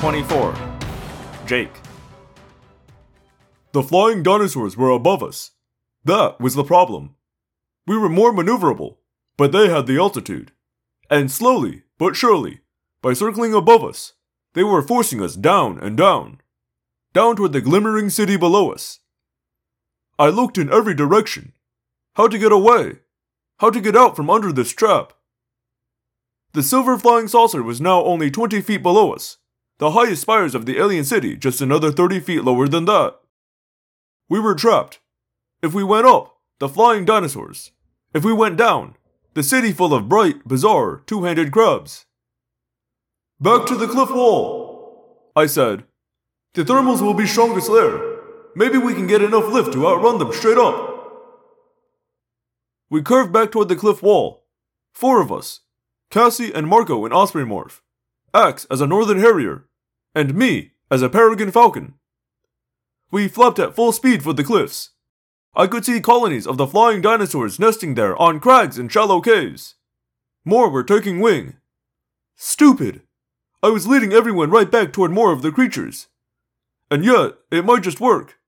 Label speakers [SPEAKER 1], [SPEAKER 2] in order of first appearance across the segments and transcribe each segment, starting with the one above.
[SPEAKER 1] Chapter 24 Jake.
[SPEAKER 2] The flying dinosaurs were above us. That was the problem. We were more maneuverable, but they had the altitude. And slowly, but surely, by circling above us, they were forcing us down and down. Down toward the glimmering city below us. I looked in every direction. How to get away? How to get out from under this trap? The silver flying saucer was now only 20 feet below us, the highest spires of the alien city just another 30 feet lower than that. We were trapped. If we went up, the flying dinosaurs. If we went down, the city full of bright, bizarre, two handed crabs. Back to the cliff wall, I said. The thermals will be strongest there. Maybe we can get enough lift to outrun them straight up. We curved back toward the cliff wall. Four of us Cassie and Marco in Osprey Morph, Axe as a Northern Harrier, and me as a Peregrine Falcon. We flapped at full speed for the cliffs. I could see colonies of the flying dinosaurs nesting there on crags and shallow caves. More were taking wing. Stupid! I was leading everyone right back toward more of the creatures. And yet, it might just work.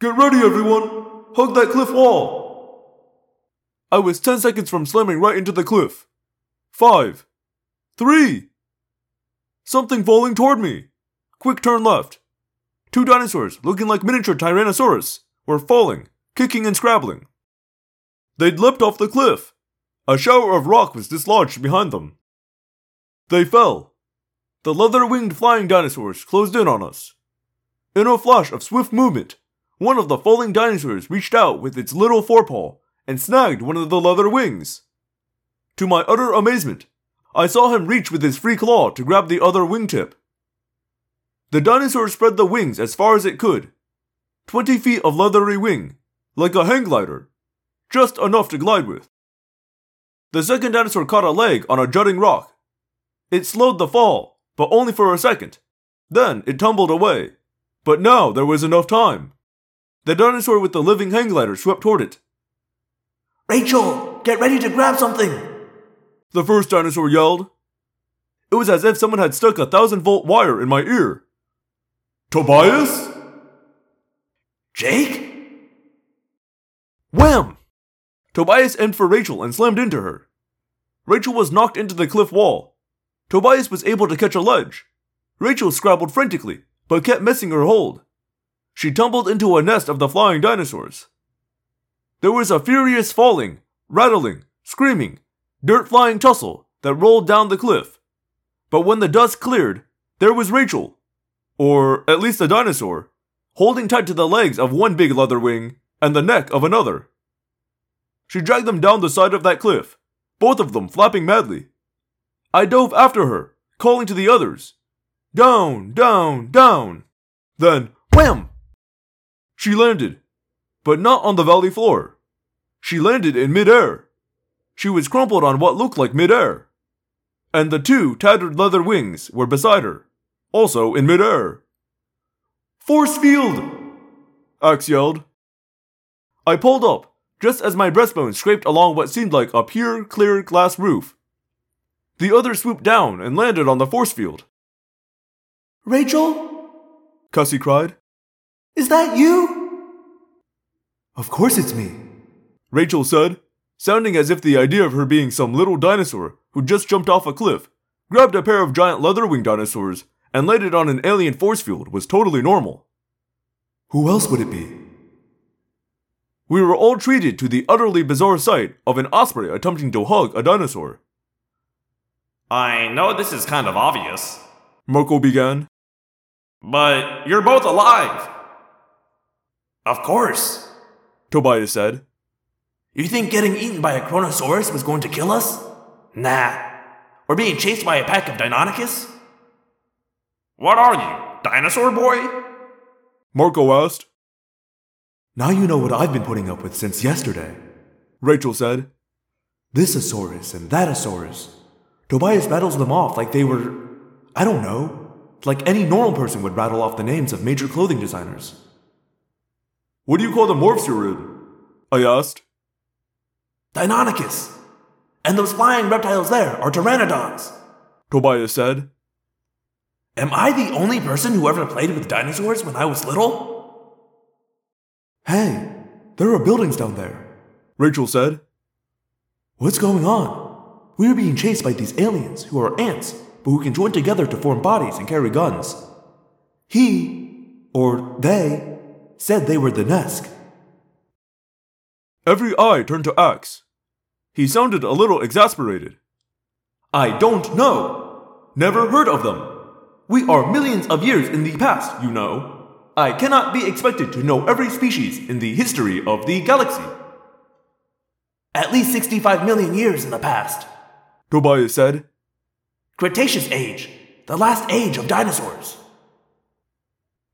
[SPEAKER 2] Get ready, everyone! Hug that cliff wall! I was 10 seconds from slamming right into the cliff. Five. Three. Something falling toward me. Quick turn left. Two dinosaurs, looking like miniature Tyrannosaurus, were falling, kicking and scrabbling. They'd leapt off the cliff. A shower of rock was dislodged behind them. They fell. The leather winged flying dinosaurs closed in on us. In a flash of swift movement, one of the falling dinosaurs reached out with its little forepaw and snagged one of the leather wings. To my utter amazement, I saw him reach with his free claw to grab the other wingtip. The dinosaur spread the wings as far as it could. Twenty feet of leathery wing, like a hang glider, just enough to glide with. The second dinosaur caught a leg on a jutting rock. It slowed the fall, but only for a second. Then it tumbled away. But now there was enough time. The dinosaur with the living hang glider swept toward it.
[SPEAKER 3] Rachel, get ready to grab something!
[SPEAKER 2] The first dinosaur yelled. It was as if someone had stuck a thousand volt wire in my ear. Tobias?
[SPEAKER 3] Jake?
[SPEAKER 2] Wham! Tobias aimed for Rachel and slammed into her. Rachel was knocked into the cliff wall. Tobias was able to catch a ledge. Rachel scrabbled frantically, but kept missing her hold. She tumbled into a nest of the flying dinosaurs. There was a furious falling, rattling, screaming, dirt flying tussle that rolled down the cliff. But when the dust cleared, there was Rachel, or at least a dinosaur, holding tight to the legs of one big leather wing and the neck of another. She dragged them down the side of that cliff, both of them flapping madly. I dove after her, calling to the others Down, down, down! Then, wham! She landed, but not on the valley floor. She landed in midair. She was crumpled on what looked like midair. And the two tattered leather wings were beside her, also in midair. Force field! Axe yelled. I pulled up, just as my breastbone scraped along what seemed like a pure, clear glass roof. The other swooped down and landed on the force field.
[SPEAKER 3] Rachel?
[SPEAKER 2] Cassie cried.
[SPEAKER 3] Is that you?
[SPEAKER 2] Of course it's me, Rachel said, sounding as if the idea of her being some little dinosaur who just jumped off a cliff, grabbed a pair of giant leather winged dinosaurs, and laid it on an alien force field was totally normal. Who else would it be? We were all treated to the utterly bizarre sight of an osprey attempting to hug a dinosaur.
[SPEAKER 1] I know this is kind of obvious,
[SPEAKER 2] Marco began.
[SPEAKER 1] but you're both alive.
[SPEAKER 3] Of course.
[SPEAKER 2] Tobias said.
[SPEAKER 3] You think getting eaten by a Kronosaurus was going to kill us? Nah. Or being chased by a pack of Deinonychus?
[SPEAKER 1] What are you, dinosaur boy?
[SPEAKER 2] Marco asked. Now you know what I've been putting up with since yesterday, Rachel said. This Asaurus and that Asaurus. Tobias rattles them off like they were, I don't know, like any normal person would rattle off the names of major clothing designers. What do you call the morphs you're in? I asked.
[SPEAKER 3] Deinonychus! And those flying reptiles there are pteranodons!
[SPEAKER 2] Tobias said.
[SPEAKER 3] Am I the only person who ever played with dinosaurs when I was little?
[SPEAKER 2] Hey, there are buildings down there, Rachel said.
[SPEAKER 3] What's going on? We are being chased by these aliens who are ants, but who can join together to form bodies and carry guns. He, or they, said they were the Nesk.
[SPEAKER 2] Every eye turned to Axe. He sounded a little exasperated.
[SPEAKER 3] I don't know. Never heard of them. We are millions of years in the past, you know. I cannot be expected to know every species in the history of the galaxy. At least 65 million years in the past.
[SPEAKER 2] Tobias said.
[SPEAKER 3] Cretaceous age, the last age of dinosaurs.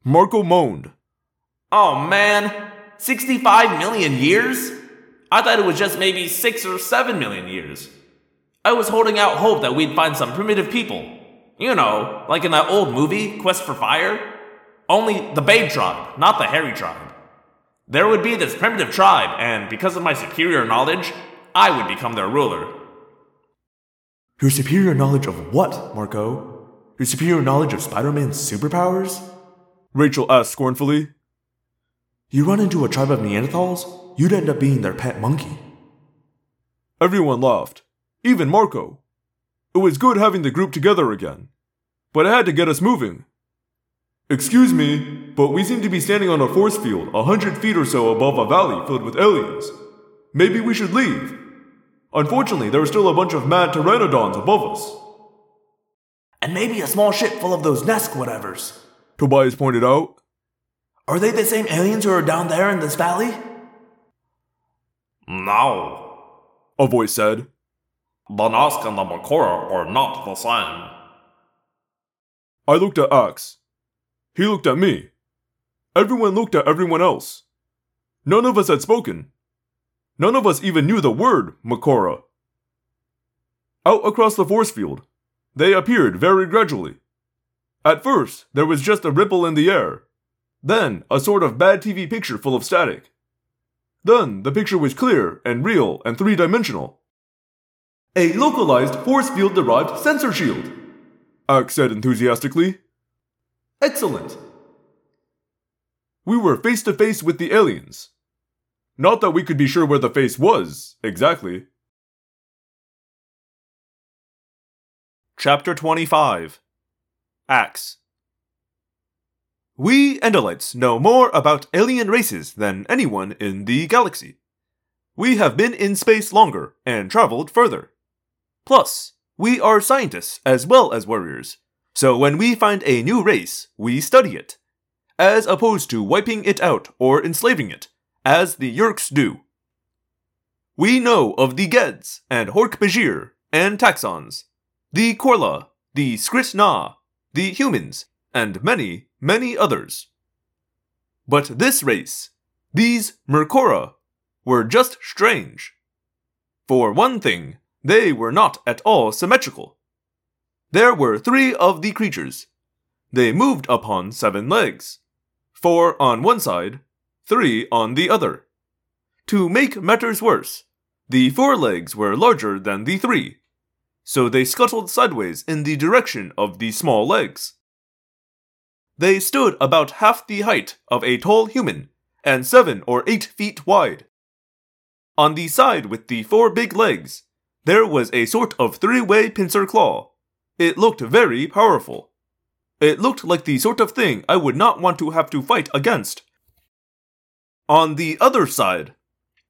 [SPEAKER 2] Marco moaned.
[SPEAKER 1] Oh man, 65 million years? I thought it was just maybe 6 or 7 million years. I was holding out hope that we'd find some primitive people. You know, like in that old movie, Quest for Fire. Only the Babe tribe, not the Hairy tribe. There would be this primitive tribe, and because of my superior knowledge, I would become their ruler.
[SPEAKER 3] Your superior knowledge of what, Marco? Your superior knowledge of Spider Man's superpowers?
[SPEAKER 2] Rachel asked scornfully.
[SPEAKER 3] You run into a tribe of Neanderthals, you'd end up being their pet monkey.
[SPEAKER 2] Everyone laughed, even Marco. It was good having the group together again, but it had to get us moving. Excuse me, but we seem to be standing on a force field a hundred feet or so above a valley filled with aliens. Maybe we should leave. Unfortunately, there are still a bunch of mad pteranodons above us.
[SPEAKER 3] And maybe a small ship full of those Nesk whatevers.
[SPEAKER 2] Tobias pointed out.
[SPEAKER 3] Are they the same aliens who are down there in this valley?
[SPEAKER 1] No.
[SPEAKER 2] A voice said.
[SPEAKER 1] The and the Mercora are not the same.
[SPEAKER 2] I looked at Axe. He looked at me. Everyone looked at everyone else. None of us had spoken. None of us even knew the word Mercora. Out across the force field, they appeared very gradually. At first, there was just a ripple in the air. Then, a sort of bad TV picture full of static. Then, the picture was clear and real and three dimensional. A localized force field derived sensor shield, Axe said enthusiastically. Excellent. We were face to face with the aliens. Not that we could be sure where the face was, exactly. Chapter 25 Axe We Andalites know more about alien races than anyone in the galaxy. We have been in space longer and traveled further. Plus, we are scientists as well as warriors, so when we find a new race, we study it, as opposed to wiping it out or enslaving it, as the Yeerks do. We know of the Gedds and Hork-Bajir and Taxxons, the Korla, the Skrit Na, the humans, and many, many others. But this race, these Mercora, were just strange. For one thing, they were not at all symmetrical. There were three of the creatures. They moved upon seven legs, four on one side, three on the other. To make matters worse, the four legs were larger than the three, so they scuttled sideways in the direction of the small legs. They stood about half the height of a tall human and seven or eight feet wide. On the side with the four big legs, there was a sort of three way pincer claw. It looked very powerful. It looked like the sort of thing I would not want to have to fight against. On the other side,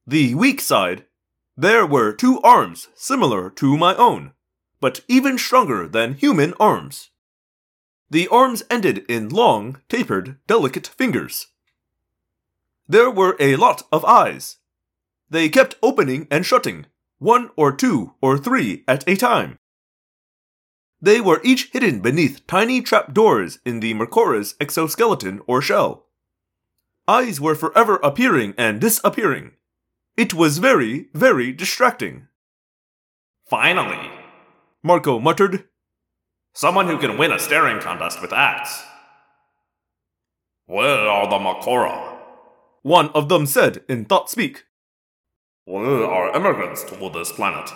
[SPEAKER 2] the weak side, there were two arms similar to my own, but even stronger than human arms. The arms ended in long, tapered, delicate fingers. There were a lot of eyes. They kept opening and shutting, one or two or three at a time. They were each hidden beneath tiny trapdoors in the Mercora's exoskeleton or shell. Eyes were forever appearing and disappearing. It was very, very distracting.
[SPEAKER 1] Finally,
[SPEAKER 2] Marco muttered.
[SPEAKER 1] Someone who can win a staring contest with Axe. Where are the Mercora?
[SPEAKER 2] One of them said in thought speak.
[SPEAKER 1] We are immigrants to this planet.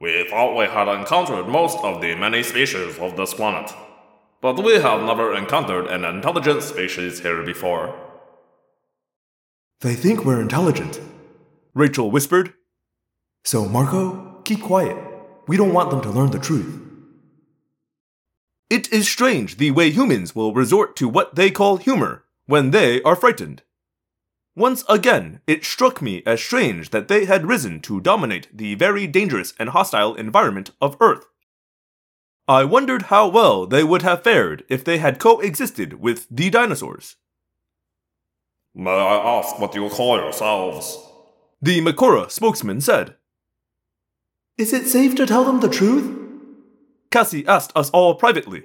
[SPEAKER 1] We thought we had encountered most of the many species of this planet. but we have never encountered an intelligent species here before.
[SPEAKER 3] They think we're intelligent,
[SPEAKER 2] Rachel whispered.
[SPEAKER 3] So, Marco, keep quiet. We don't want them to learn the truth.
[SPEAKER 2] It is strange the way humans will resort to what they call humor when they are frightened. Once again, it struck me as strange that they had risen to dominate the very dangerous and hostile environment of Earth. I wondered how well they would have fared if they had coexisted with the dinosaurs.
[SPEAKER 1] May I ask what you call yourselves?
[SPEAKER 2] The Mercora spokesman said.
[SPEAKER 3] Is it safe to tell them the truth?
[SPEAKER 2] Cassie asked us all privately.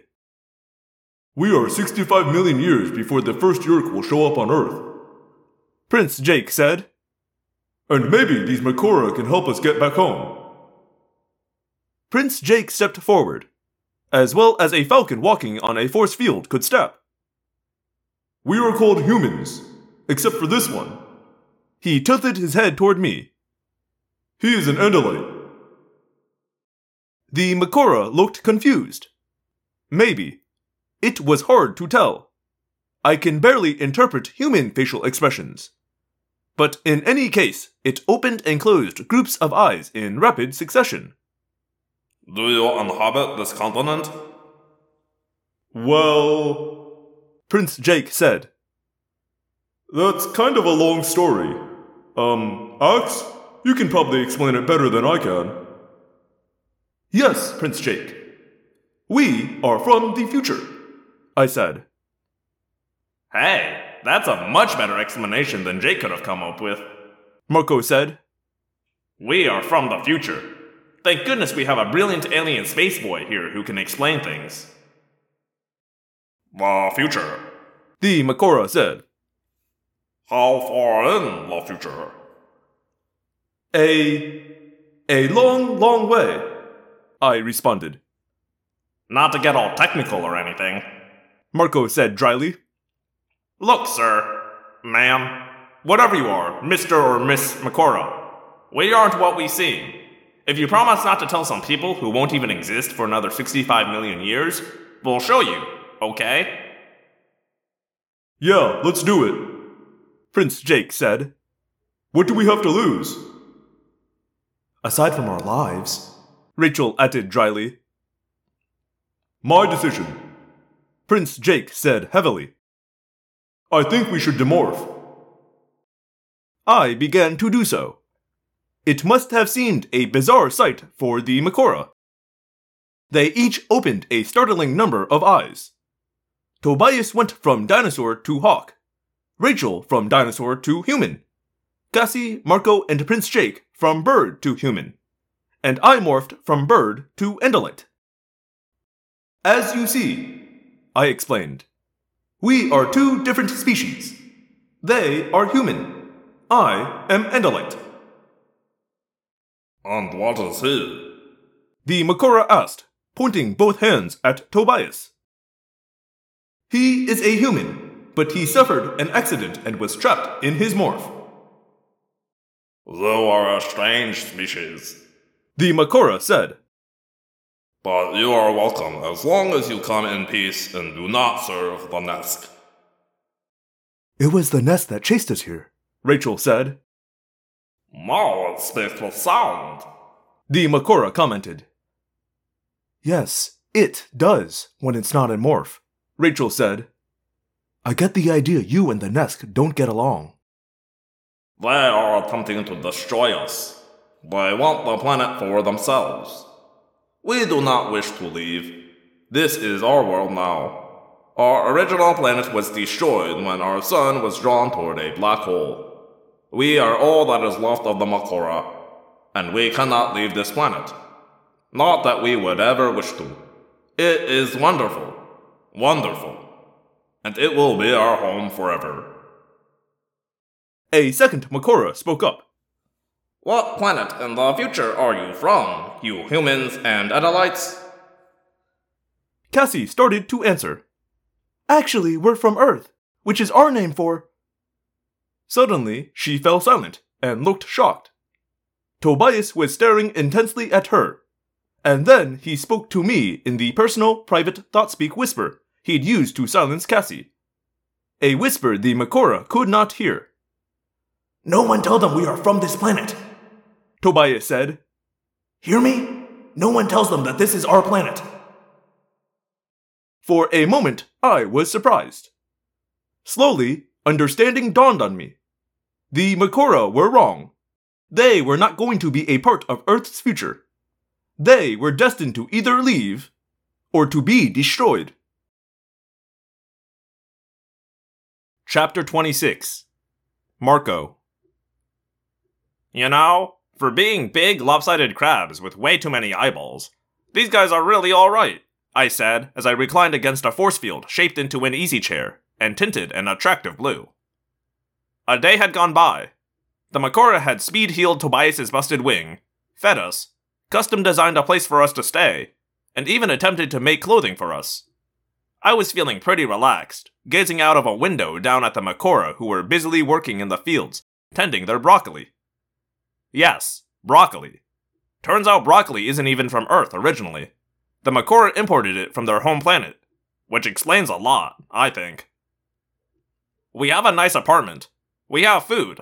[SPEAKER 3] We are 65 million years before the first Yeerk will show up on Earth.
[SPEAKER 2] Prince Jake said.
[SPEAKER 3] And maybe these Mercora can help us get back home.
[SPEAKER 2] Prince Jake stepped forward, as well as a falcon walking on a force field could step.
[SPEAKER 3] We are called humans, except for this one.
[SPEAKER 2] He tilted his head toward me.
[SPEAKER 3] He is an Andalite.
[SPEAKER 2] The Mercora looked confused. Maybe. It was hard to tell. I can barely interpret human facial expressions. But in any case, it opened and closed groups of eyes in rapid succession.
[SPEAKER 1] Do you inhabit this continent?
[SPEAKER 3] Well,
[SPEAKER 2] Prince Jake said.
[SPEAKER 3] That's kind of a long story. Um, Axe, you can probably explain it better than I can.
[SPEAKER 2] Yes, Prince Jake. We are from the future, I said.
[SPEAKER 1] Hey, that's a much better explanation than Jake could have come up with.
[SPEAKER 2] Marco said.
[SPEAKER 1] We are from the future. Thank goodness we have a brilliant alien space boy here who can explain things. The future.
[SPEAKER 2] The Mercora said.
[SPEAKER 1] How far in the future?
[SPEAKER 2] A. a long, long way, I responded.
[SPEAKER 1] Not to get all technical or anything,
[SPEAKER 2] Marco said dryly.
[SPEAKER 1] Look, sir, ma'am, whatever you are, Mr. or Miss Mercora, we aren't what we seem. If you promise not to tell some people who won't even exist for another 65 million years, we'll show you, okay?
[SPEAKER 3] Yeah, let's do it,
[SPEAKER 2] Prince Jake said.
[SPEAKER 3] What do we have to lose?
[SPEAKER 2] Aside from our lives, Rachel added dryly.
[SPEAKER 3] My decision,
[SPEAKER 2] Prince Jake said heavily.
[SPEAKER 3] I think we should demorph.
[SPEAKER 2] I began to do so. It must have seemed a bizarre sight for the Mercora. They each opened a startling number of eyes. Tobias went from dinosaur to hawk, Rachel from dinosaur to human, Cassie, Marco, and Prince Jake from bird to human, and I morphed from bird to Andalite. As you see, I explained, we are two different species. They are human. I am Andalite.
[SPEAKER 1] And what is he?
[SPEAKER 2] The Mercora asked, pointing both hands at Tobias. He is a human, but he suffered an accident and was trapped in his morph.
[SPEAKER 1] You are a strange species,
[SPEAKER 2] The Mercora said.
[SPEAKER 1] but you are welcome as long as you come in peace and do not serve the nest.
[SPEAKER 2] It was the nest that chased us here, Rachel said.
[SPEAKER 1] Now it speaks with sound.
[SPEAKER 2] The Mercora commented. Yes, it does when it's not in morph, Rachel said. I get the idea you and the nest don't get along.
[SPEAKER 1] They are attempting to destroy us. They want the planet for themselves. We do not wish to leave. This is our world now. Our original planet was destroyed when our sun was drawn toward a black hole. We are all that is left of the Mercora, and we cannot leave this planet. Not that we would ever wish to. It is wonderful, wonderful, and it will be our home forever.
[SPEAKER 2] A second Mercora spoke up.
[SPEAKER 1] What planet in the future are you from, you humans and Andalites?
[SPEAKER 2] Cassie started to answer. Actually, we're from Earth, which is our name for. Suddenly, she fell silent and looked shocked. Tobias was staring intensely at her, and then he spoke to me in the personal, private ThoughtSpeak whisper
[SPEAKER 4] he'd used to silence Cassie. A whisper the Mercora could not hear.
[SPEAKER 5] No one tell them we are from this planet.
[SPEAKER 4] Tobias said.
[SPEAKER 5] Hear me? No one tells them that this is our planet.
[SPEAKER 4] For a moment, I was surprised. Slowly, understanding dawned on me. The Mercora were wrong. They were not going to be a part of Earth's future. They were destined to either leave or to be destroyed. Chapter 26 Marco
[SPEAKER 1] You know, for being big, lopsided crabs with way too many eyeballs, these guys are really alright, I said as I reclined against a force field shaped into an easy chair and tinted an attractive blue. A day had gone by. The Mercora had speed healed Tobias's busted wing, fed us, custom designed a place for us to stay, and even attempted to make clothing for us. I was feeling pretty relaxed, gazing out of a window down at the Mercora who were busily working in the fields, tending their broccoli. Yes, broccoli. Turns out broccoli isn't even from Earth originally. The Mercora imported it from their home planet, which explains a lot, I think. We have a nice apartment. We have food.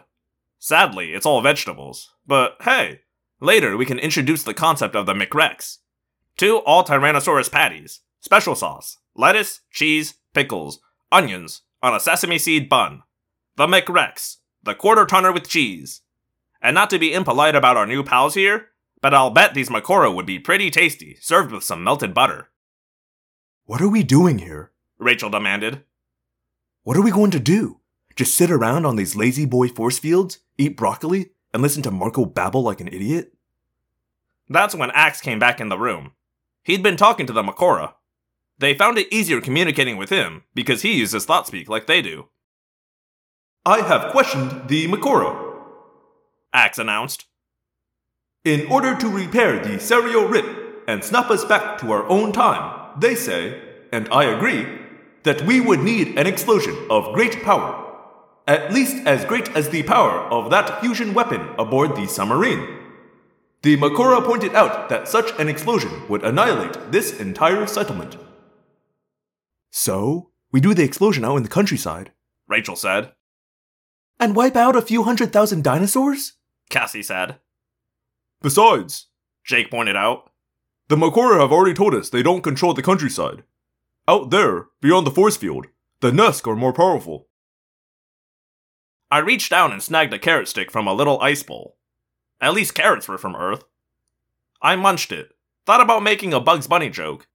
[SPEAKER 1] Sadly, it's all vegetables. But hey, later we can introduce the concept of the McRex. Two all Tyrannosaurus patties, special sauce, lettuce, cheese, pickles, onions, on a sesame seed bun. The McRex, the quarter tonner with cheese. And not to be impolite about our new pals here, but I'll bet these Mercora would be pretty tasty, served with some melted butter.
[SPEAKER 4] What are we doing here?
[SPEAKER 1] Rachel demanded.
[SPEAKER 4] What are we going to do? Just sit around on these lazy boy force fields, eat broccoli, and listen to Marco babble like an idiot?
[SPEAKER 1] That's when Axe came back in the room. He'd been talking to the Mercora. They found it easier communicating with him because he uses thought speak like they do.
[SPEAKER 2] I have questioned the Mercora.
[SPEAKER 1] Axe announced.
[SPEAKER 2] In order to repair the Sario Rip and snap us back to our own time, they say, and I agree, that we would need an explosion of great power. At least as great as the power of that fusion weapon aboard the submarine. The Mercora pointed out that such an explosion would annihilate this entire settlement.
[SPEAKER 4] So, we do the explosion out in the countryside.
[SPEAKER 1] Rachel said.
[SPEAKER 4] And wipe out a few hundred thousand dinosaurs?
[SPEAKER 1] Cassie said.
[SPEAKER 4] Besides,
[SPEAKER 1] Jake pointed out.
[SPEAKER 4] The Mercora have already told us they don't control the countryside. Out there, beyond the force field, the Nesk are more powerful.
[SPEAKER 1] I reached down and snagged a carrot stick from a little ice bowl. At least carrots were from Earth. I munched it, thought about making a Bugs Bunny joke,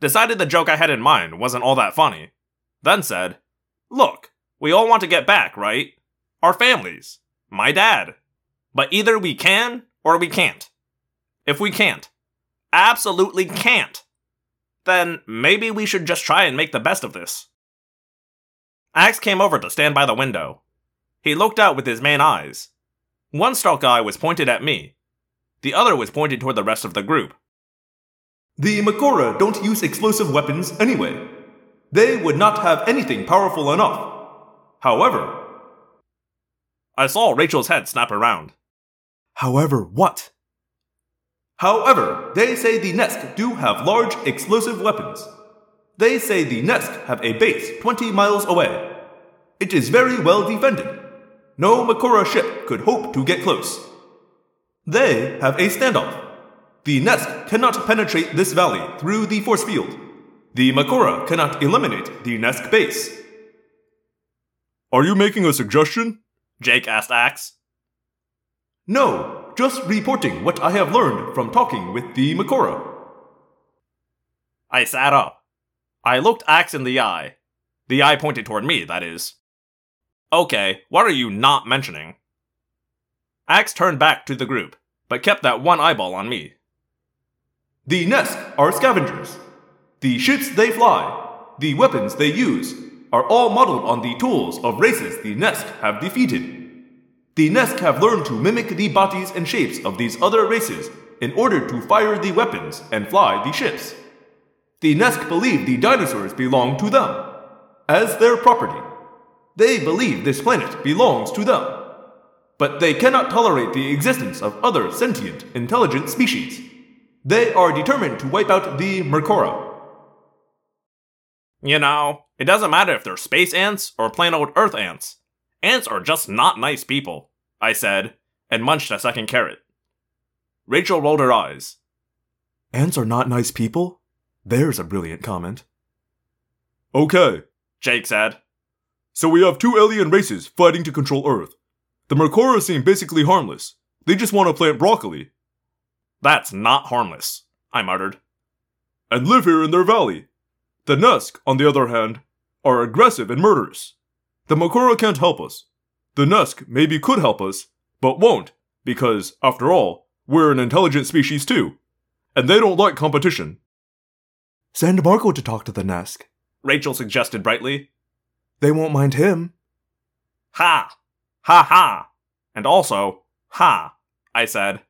[SPEAKER 1] decided the joke I had in mind wasn't all that funny, then said, Look, we all want to get back, right? Our families. My dad. But either we can or we can't. If we can't, absolutely can't, then maybe we should just try and make the best of this. Axe came over to stand by the window. He looked out with his main eyes. One stalk eye was pointed at me. The other was pointed toward the rest of the group.
[SPEAKER 2] The Mercora don't use explosive weapons anyway. They would not have anything powerful enough. However,
[SPEAKER 1] I saw Rachel's head snap around.
[SPEAKER 4] However, what?
[SPEAKER 2] However, they say the Nesk do have large explosive weapons. They say the Nesk have a base 20 miles away. It is very well defended. No Mercora ship could hope to get close. They have a standoff. The Nesk cannot penetrate this valley through the force field. The Mercora cannot eliminate the Nesk base.
[SPEAKER 4] Are you making a suggestion?
[SPEAKER 1] Jake asked Axe.
[SPEAKER 2] No, just reporting what I have learned from talking with the Mercora.
[SPEAKER 1] I sat up. I looked Axe in the eye. The eye pointed toward me, that is. Okay, what are you not mentioning? Axe turned back to the group, but kept that one eyeball on me.
[SPEAKER 2] The Nesk are scavengers. The ships they fly, the weapons they use, are all modeled on the tools of races the Nesk have defeated. The Nesk have learned to mimic the bodies and shapes of these other races in order to fire the weapons and fly the ships. The Nesk believe the dinosaurs belong to them, as their property. They believe this planet belongs to them. But they cannot tolerate the existence of other sentient, intelligent species. They are determined to wipe out the Mercora.
[SPEAKER 1] You know, it doesn't matter if they're space ants or plain old Earth ants. Ants are just not nice people, I said, and munched a second carrot. Rachel rolled her eyes.
[SPEAKER 2] Ants are not nice people? There's a brilliant comment. Okay,
[SPEAKER 1] Jake said.
[SPEAKER 2] so we have two alien races fighting to control Earth. The Mercora seem basically harmless. They just want to plant broccoli
[SPEAKER 1] That's not harmless, I muttered.
[SPEAKER 2] and live here in their valley. The Nesk, on the other hand, are aggressive and murderous. The Mercora can't help us. The Nesk maybe could help us, but won't, because, after all, we're an intelligent species too. And they don't like competition. Send Marco to talk to the Nesk.
[SPEAKER 1] Rachel suggested brightly.
[SPEAKER 2] They won't mind him.
[SPEAKER 1] Ha! Ha ha! And also, ha, I said.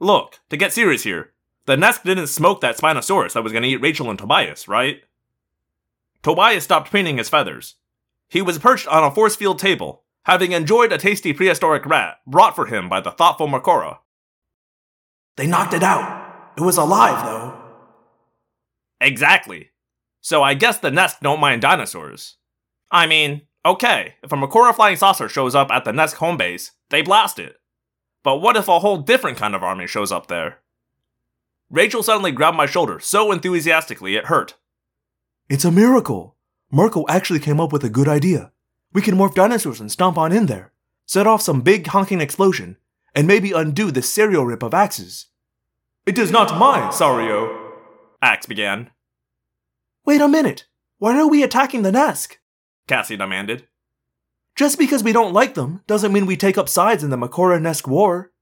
[SPEAKER 1] Look, to get serious here, the Nesk didn't smoke that Spinosaurus that was gonna eat Rachel and Tobias, right? Tobias stopped preening his feathers. He was perched on a force field table, having enjoyed a tasty prehistoric rat brought for him by the thoughtful Mercora.
[SPEAKER 6] They knocked it out. It was alive, though.
[SPEAKER 1] Exactly. So I guess the Nesk don't mind dinosaurs. I mean, okay, if a Mercora flying saucer shows up at the Nesk home base, they blast it. But what if a whole different kind of army shows up there? Rachel suddenly grabbed my shoulder so enthusiastically it hurt.
[SPEAKER 2] It's a miracle. Marco actually came up with a good idea. We can morph dinosaurs and stomp on in there, set off some big honking explosion, and maybe undo the Sario rip of axes.
[SPEAKER 3] It is not my Sario.
[SPEAKER 1] Axe began.
[SPEAKER 2] Wait a minute. Why are we attacking the Nesk?
[SPEAKER 1] Cassie demanded.
[SPEAKER 2] Just because we don't like them doesn't mean we take up sides in the Mercora Nesk war.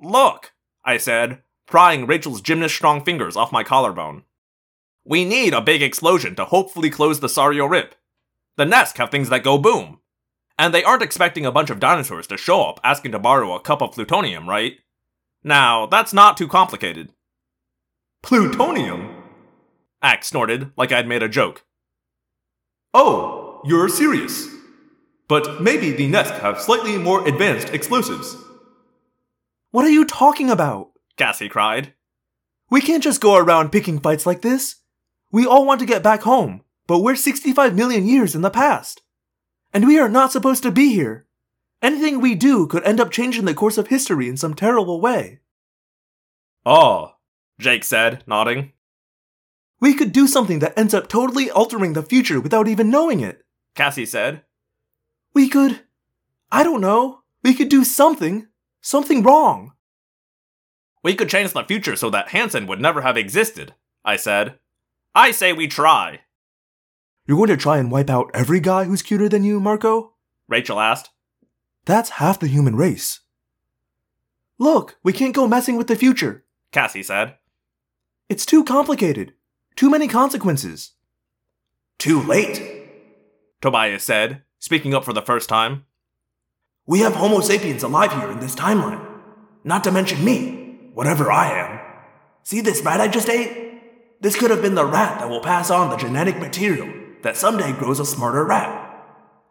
[SPEAKER 1] Look, I said, prying Rachel's gymnast strong fingers off my collarbone. We need a big explosion to hopefully close the Sario rip. The Nesk have things that go boom. And they aren't expecting a bunch of dinosaurs to show up asking to borrow a cup of plutonium, right? Now, that's not too complicated.
[SPEAKER 3] Plutonium?
[SPEAKER 1] Axe snorted like I'd made a joke.
[SPEAKER 3] Oh, you're serious. But maybe the Nesk have slightly more advanced explosives.
[SPEAKER 2] What are you talking about?
[SPEAKER 1] Cassie cried.
[SPEAKER 2] We can't just go around picking fights like this. We all want to get back home, but we're 65 million years in the past. And we are not supposed to be here. Anything we do could end up changing the course of history in some terrible way.
[SPEAKER 1] Oh, Jake said, nodding.
[SPEAKER 2] We could do something that ends up totally altering the future without even knowing it.
[SPEAKER 1] Cassie said.
[SPEAKER 2] We could. I don't know. We could do something. Something wrong.
[SPEAKER 1] We could change the future so that Hanson would never have existed, I said. I say we try,
[SPEAKER 2] You're going to try and wipe out every guy who's cuter than you, Marco?
[SPEAKER 1] Rachel asked.
[SPEAKER 2] That's half the human race. Look, we can't go messing with the future.
[SPEAKER 1] Cassie said.
[SPEAKER 2] It's too complicated. Too many consequences.
[SPEAKER 6] Too late.
[SPEAKER 1] Tobias said, speaking up for the first time.
[SPEAKER 6] We have Homo sapiens alive here in this timeline. Not to mention me, whatever I am. See this rat I just ate? This could have been the rat that will pass on the genetic material that someday grows a smarter rat.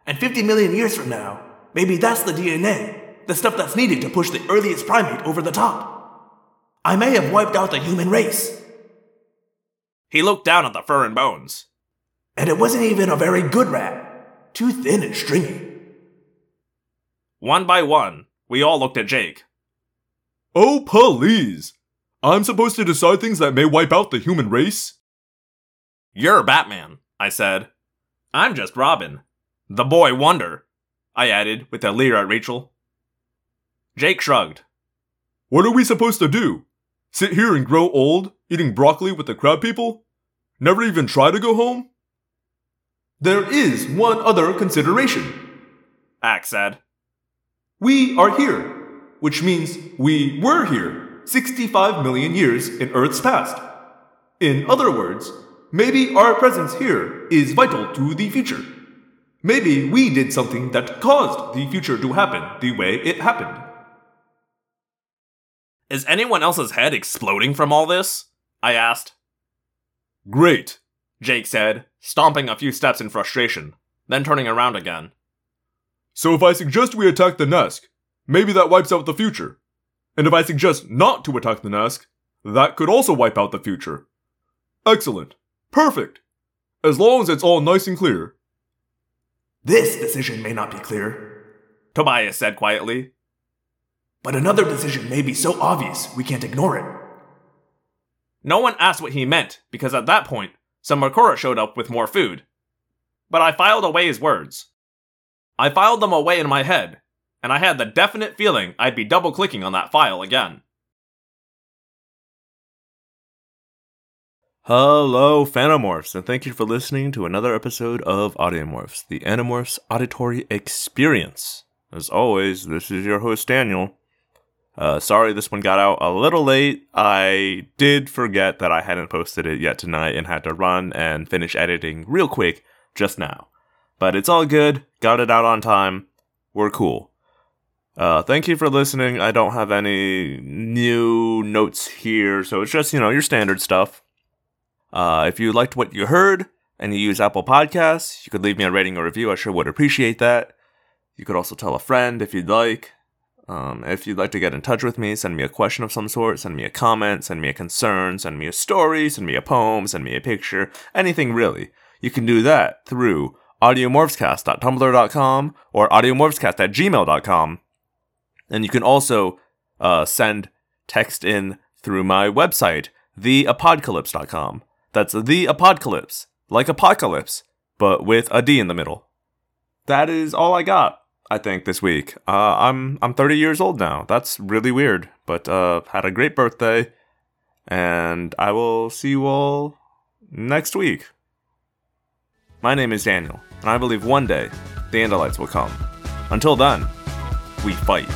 [SPEAKER 6] And 50 million years from now, maybe that's the DNA, the stuff that's needed to push the earliest primate over the top. I may have wiped out the human race,
[SPEAKER 1] He looked down at the fur and bones.
[SPEAKER 6] and it wasn't even a very good rat. Too thin and stringy.
[SPEAKER 1] One by one, we all looked at Jake.
[SPEAKER 2] Oh, please! I'm supposed to decide things that may wipe out the human race?
[SPEAKER 1] You're Batman, I said. I'm just Robin. The boy wonder, I added with a leer at Rachel. Jake shrugged.
[SPEAKER 2] What are we supposed to do? Sit here and grow old, eating broccoli with the crab people? Never even try to go home?
[SPEAKER 3] There is one other consideration.
[SPEAKER 1] Axe said.
[SPEAKER 3] We are here, which means we were here 65 million years in Earth's past. In other words, maybe our presence here is vital to the future. Maybe we did something that caused the future to happen the way it happened.
[SPEAKER 1] Is anyone else's head exploding from all this? I asked.
[SPEAKER 2] Great.
[SPEAKER 1] Jake said, stomping a few steps in frustration, then turning around again.
[SPEAKER 2] So if I suggest we attack the Nesk, maybe that wipes out the future. And if I suggest not to attack the Nesk, that could also wipe out the future. Excellent. Perfect. As long as it's all nice and clear.
[SPEAKER 6] This decision may not be clear,
[SPEAKER 1] Tobias said quietly.
[SPEAKER 6] but another decision may be so obvious we can't ignore it.
[SPEAKER 1] No one asked what he meant, because at that point, some Mercora showed up with more food. But I filed away his words. I filed them away in my head, and I had the definite feeling I'd be double clicking on that file again.
[SPEAKER 2] Hello, Phantomorphs, and thank you for listening to another episode of Audiomorphs, the Animorphs auditory experience. As always, this is your host, Daniel. Uh, sorry this one got out a little late. I did forget that I hadn't posted it yet tonight and had to run and finish editing real quick just now. But it's all good. Got it out on time. We're cool. Uh, thank you for listening. I don't have any new notes here, so it's just, you know, your standard stuff. Uh, if you liked what you heard and you use Apple Podcasts, you could leave me a rating or review. I sure would appreciate that. You could also tell a friend if you'd like. Um, if you'd like to get in touch with me, send me a question of some sort, send me a comment, send me a concern, send me a story, send me a poem, send me a picture, anything really. You can do that through audiomorphscast.tumblr.com or audiomorphscast at gmail.com. And you can also uh, send text in through my website, theapocalypse.com. That's the apocalypse, like apocalypse, but with a D in the middle. That is all I got, I think, this week. Uh, I'm I'm 30 years old now. That's really weird, but uh, had a great birthday, and I will see you all next week. My name is Daniel, and I believe one day the Andalites will come. Until then, we fight.